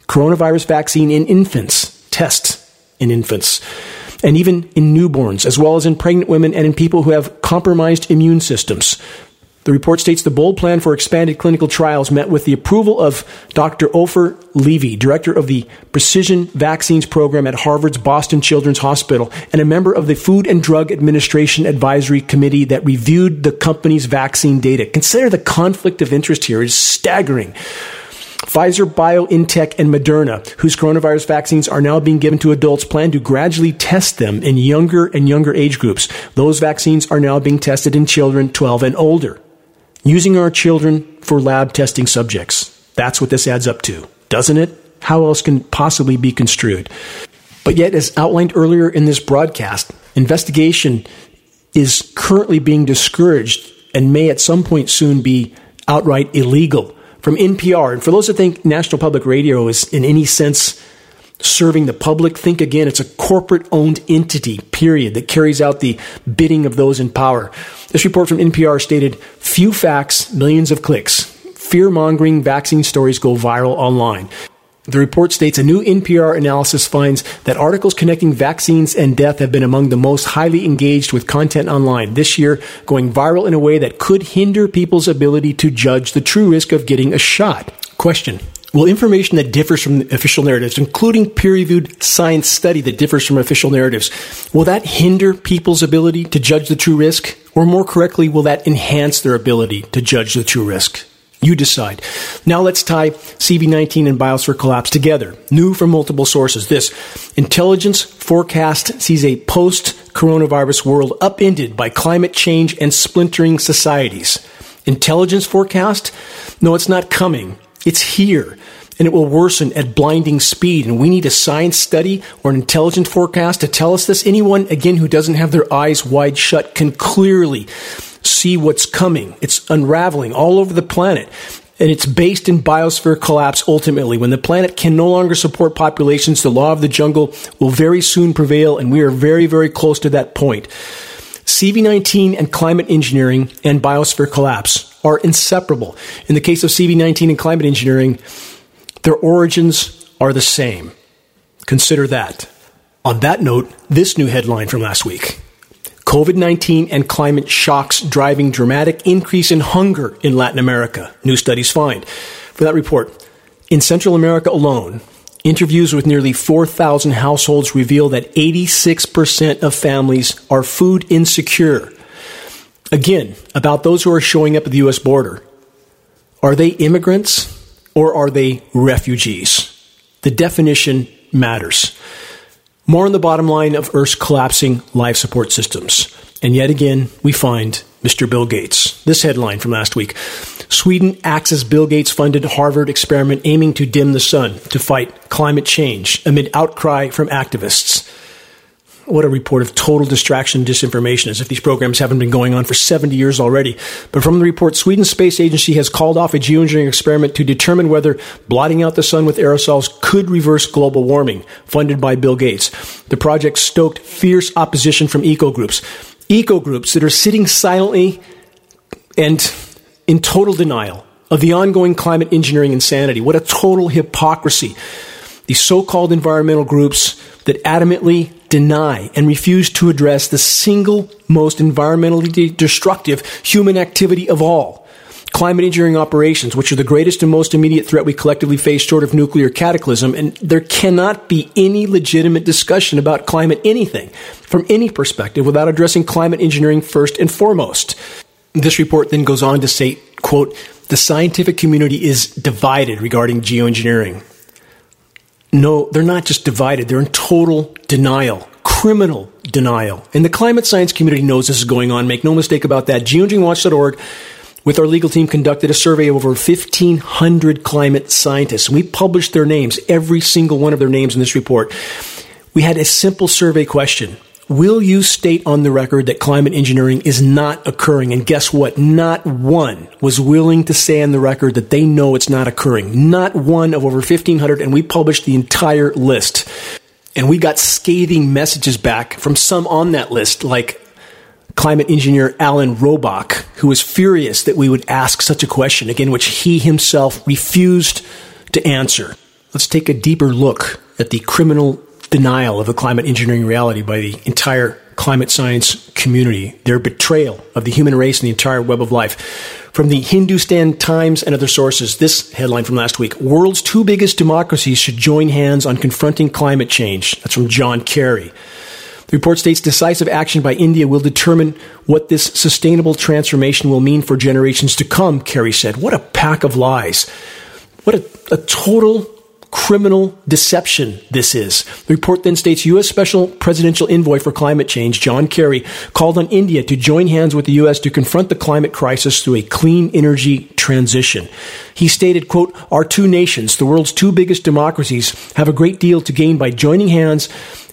coronavirus vaccine in infants. Tests in infants and even in newborns, as well as in pregnant women and in people who have compromised immune systems. The report states the bold plan for expanded clinical trials met with the approval of Dr. Ofer Levy, director of the Precision Vaccines Program at Harvard's Boston Children's Hospital, and a member of the Food and Drug Administration Advisory Committee that reviewed the company's vaccine data. Consider the conflict of interest here is staggering. Pfizer, BioNTech, and Moderna, whose coronavirus vaccines are now being given to adults, plan to gradually test them in younger and younger age groups. Those vaccines are now being tested in children 12 and older, using our children for lab testing subjects. That's what this adds up to, doesn't it? How else can it possibly be construed? But yet, as outlined earlier in this broadcast, investigation is currently being discouraged and may at some point soon be outright illegal. From NPR, and for those that think National Public Radio is in any sense serving the public, think again, it's a corporate owned entity, period, that carries out the bidding of those in power. This report from NPR stated few facts, millions of clicks. Fear mongering vaccine stories go viral online. The report states a new NPR analysis finds that articles connecting vaccines and death have been among the most highly engaged with content online this year, going viral in a way that could hinder people's ability to judge the true risk of getting a shot. Question. Will information that differs from official narratives, including peer reviewed science study that differs from official narratives, will that hinder people's ability to judge the true risk? Or more correctly, will that enhance their ability to judge the true risk? You decide. Now let's tie CV19 and biosphere collapse together. New from multiple sources. This intelligence forecast sees a post coronavirus world upended by climate change and splintering societies. Intelligence forecast? No, it's not coming. It's here. And it will worsen at blinding speed. And we need a science study or an intelligence forecast to tell us this. Anyone, again, who doesn't have their eyes wide shut can clearly see what's coming. It's unraveling all over the planet. And it's based in biosphere collapse ultimately. When the planet can no longer support populations, the law of the jungle will very soon prevail, and we are very, very close to that point. CV19 and climate engineering and biosphere collapse are inseparable. In the case of CV19 and climate engineering, their origins are the same. Consider that. On that note, this new headline from last week. COVID 19 and climate shocks driving dramatic increase in hunger in Latin America, new studies find. For that report, in Central America alone, interviews with nearly 4,000 households reveal that 86% of families are food insecure. Again, about those who are showing up at the U.S. border. Are they immigrants or are they refugees? The definition matters. More on the bottom line of Earth's collapsing life support systems. And yet again, we find Mr. Bill Gates. This headline from last week Sweden axes Bill Gates funded Harvard experiment aiming to dim the sun to fight climate change amid outcry from activists. What a report of total distraction and disinformation, as if these programs haven't been going on for 70 years already. But from the report, Sweden's space agency has called off a geoengineering experiment to determine whether blotting out the sun with aerosols could reverse global warming, funded by Bill Gates. The project stoked fierce opposition from eco groups. Eco groups that are sitting silently and in total denial of the ongoing climate engineering insanity. What a total hypocrisy. These so called environmental groups that adamantly deny and refuse to address the single most environmentally destructive human activity of all climate engineering operations, which are the greatest and most immediate threat we collectively face short of nuclear cataclysm. And there cannot be any legitimate discussion about climate anything from any perspective without addressing climate engineering first and foremost. This report then goes on to say, quote, the scientific community is divided regarding geoengineering. No, they're not just divided, they're in total denial, criminal denial. And the climate science community knows this is going on. Make no mistake about that. Geoengineeringwatch.org with our legal team conducted a survey of over 1500 climate scientists. We published their names, every single one of their names in this report. We had a simple survey question. Will you state on the record that climate engineering is not occurring? And guess what? Not one was willing to say on the record that they know it's not occurring. Not one of over 1,500, and we published the entire list. And we got scathing messages back from some on that list, like climate engineer Alan Robock, who was furious that we would ask such a question, again, which he himself refused to answer. Let's take a deeper look at the criminal denial of the climate engineering reality by the entire climate science community, their betrayal of the human race and the entire web of life. From the Hindustan Times and other sources, this headline from last week World's two biggest democracies should join hands on confronting climate change. That's from John Kerry. The report states decisive action by India will determine what this sustainable transformation will mean for generations to come, Kerry said. What a pack of lies. What a, a total criminal deception this is. The report then states U.S. Special Presidential Envoy for Climate Change, John Kerry, called on India to join hands with the U.S. to confront the climate crisis through a clean energy transition. He stated, quote, Our two nations, the world's two biggest democracies, have a great deal to gain by joining hands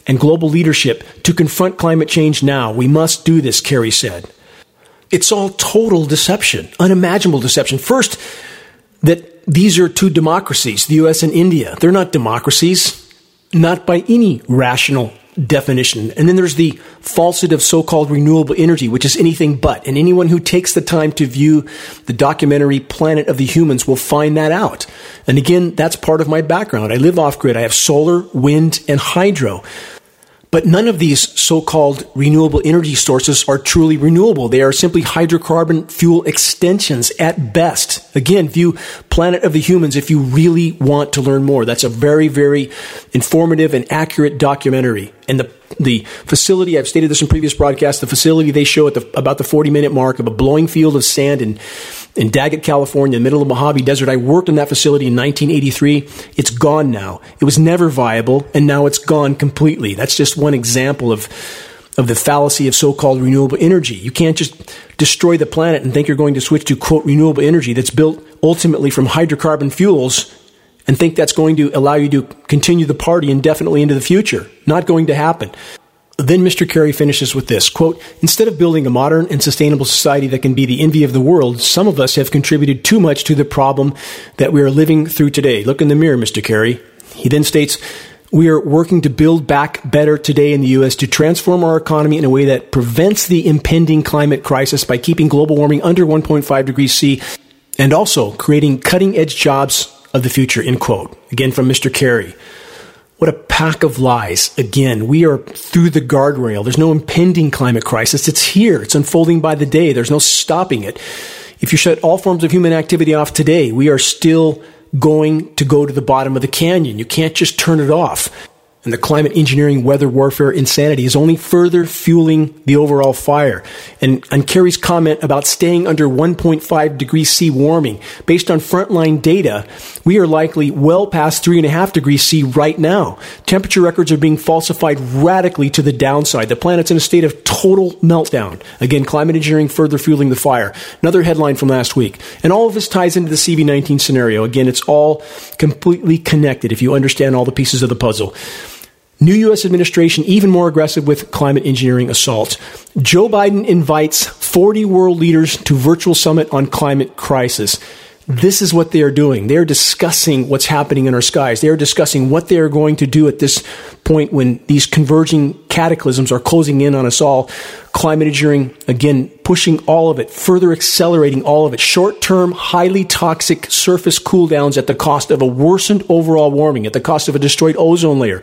and global leadership to confront climate change now. We must do this, Kerry said. It's all total deception, unimaginable deception. First, that these are two democracies, the US and India. They're not democracies, not by any rational definition. And then there's the falsehood of so called renewable energy, which is anything but. And anyone who takes the time to view the documentary Planet of the Humans will find that out. And again, that's part of my background. I live off grid. I have solar, wind, and hydro. But none of these so-called renewable energy sources are truly renewable. They are simply hydrocarbon fuel extensions at best. Again, view Planet of the Humans if you really want to learn more. That's a very, very informative and accurate documentary. And the the facility, I've stated this in previous broadcasts, the facility they show at the, about the 40 minute mark of a blowing field of sand in, in Daggett, California, in the middle of the Mojave Desert. I worked in that facility in 1983. It's gone now. It was never viable, and now it's gone completely. That's just one example of, of the fallacy of so-called renewable energy. You can't just destroy the planet and think you're going to switch to quote renewable energy that's built ultimately from hydrocarbon fuels and think that's going to allow you to continue the party indefinitely into the future. Not going to happen. Then Mr. Kerry finishes with this quote, Instead of building a modern and sustainable society that can be the envy of the world, some of us have contributed too much to the problem that we are living through today. Look in the mirror, Mr. Kerry. He then states, we are working to build back better today in the U.S. to transform our economy in a way that prevents the impending climate crisis by keeping global warming under 1.5 degrees C and also creating cutting edge jobs of the future, end quote. Again from Mr. Kerry. What a pack of lies. Again, we are through the guardrail. There's no impending climate crisis. It's here. It's unfolding by the day. There's no stopping it. If you shut all forms of human activity off today, we are still going to go to the bottom of the canyon. You can't just turn it off and the climate engineering weather warfare insanity is only further fueling the overall fire. And, and Kerry's comment about staying under 1.5 degrees C warming, based on frontline data, we are likely well past 3.5 degrees C right now. Temperature records are being falsified radically to the downside. The planet's in a state of total meltdown. Again, climate engineering further fueling the fire. Another headline from last week. And all of this ties into the CV19 scenario. Again, it's all completely connected if you understand all the pieces of the puzzle. New U.S. administration even more aggressive with climate engineering assaults. Joe Biden invites 40 world leaders to virtual summit on climate crisis. This is what they are doing. They are discussing what's happening in our skies. They are discussing what they are going to do at this point when these converging cataclysms are closing in on us all. Climate engineering, again, pushing all of it, further accelerating all of it. Short term, highly toxic surface cool downs at the cost of a worsened overall warming, at the cost of a destroyed ozone layer.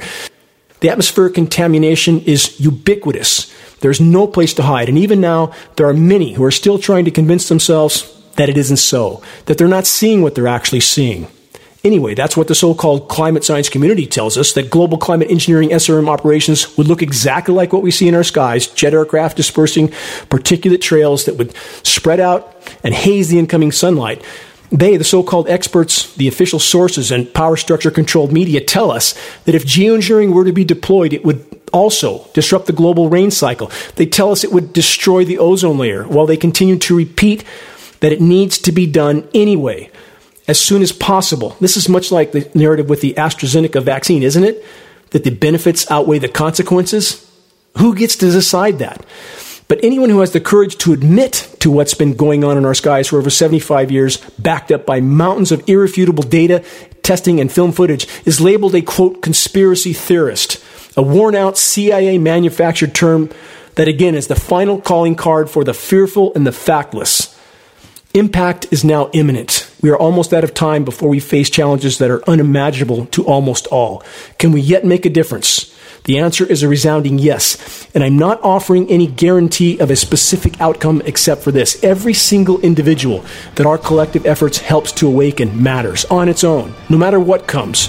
The atmospheric contamination is ubiquitous. There's no place to hide. And even now, there are many who are still trying to convince themselves that it isn't so, that they're not seeing what they're actually seeing. Anyway, that's what the so called climate science community tells us that global climate engineering SRM operations would look exactly like what we see in our skies jet aircraft dispersing particulate trails that would spread out and haze the incoming sunlight. They, the so called experts, the official sources, and power structure controlled media tell us that if geoengineering were to be deployed, it would also disrupt the global rain cycle. They tell us it would destroy the ozone layer, while they continue to repeat that it needs to be done anyway, as soon as possible. This is much like the narrative with the AstraZeneca vaccine, isn't it? That the benefits outweigh the consequences? Who gets to decide that? But anyone who has the courage to admit to what's been going on in our skies for over 75 years, backed up by mountains of irrefutable data, testing, and film footage, is labeled a quote conspiracy theorist, a worn out CIA manufactured term that again is the final calling card for the fearful and the factless. Impact is now imminent. We are almost out of time before we face challenges that are unimaginable to almost all. Can we yet make a difference? The answer is a resounding yes. And I'm not offering any guarantee of a specific outcome except for this. Every single individual that our collective efforts helps to awaken matters on its own, no matter what comes.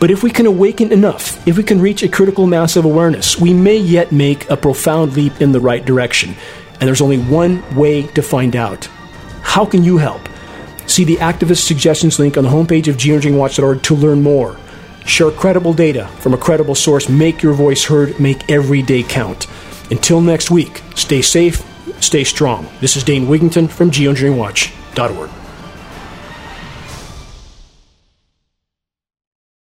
But if we can awaken enough, if we can reach a critical mass of awareness, we may yet make a profound leap in the right direction. And there's only one way to find out. How can you help? See the activist suggestions link on the homepage of geoengineeringwatch.org to learn more. Share credible data from a credible source. Make your voice heard. Make every day count. Until next week, stay safe, stay strong. This is Dane Wigington from geoengineeringwatch.org.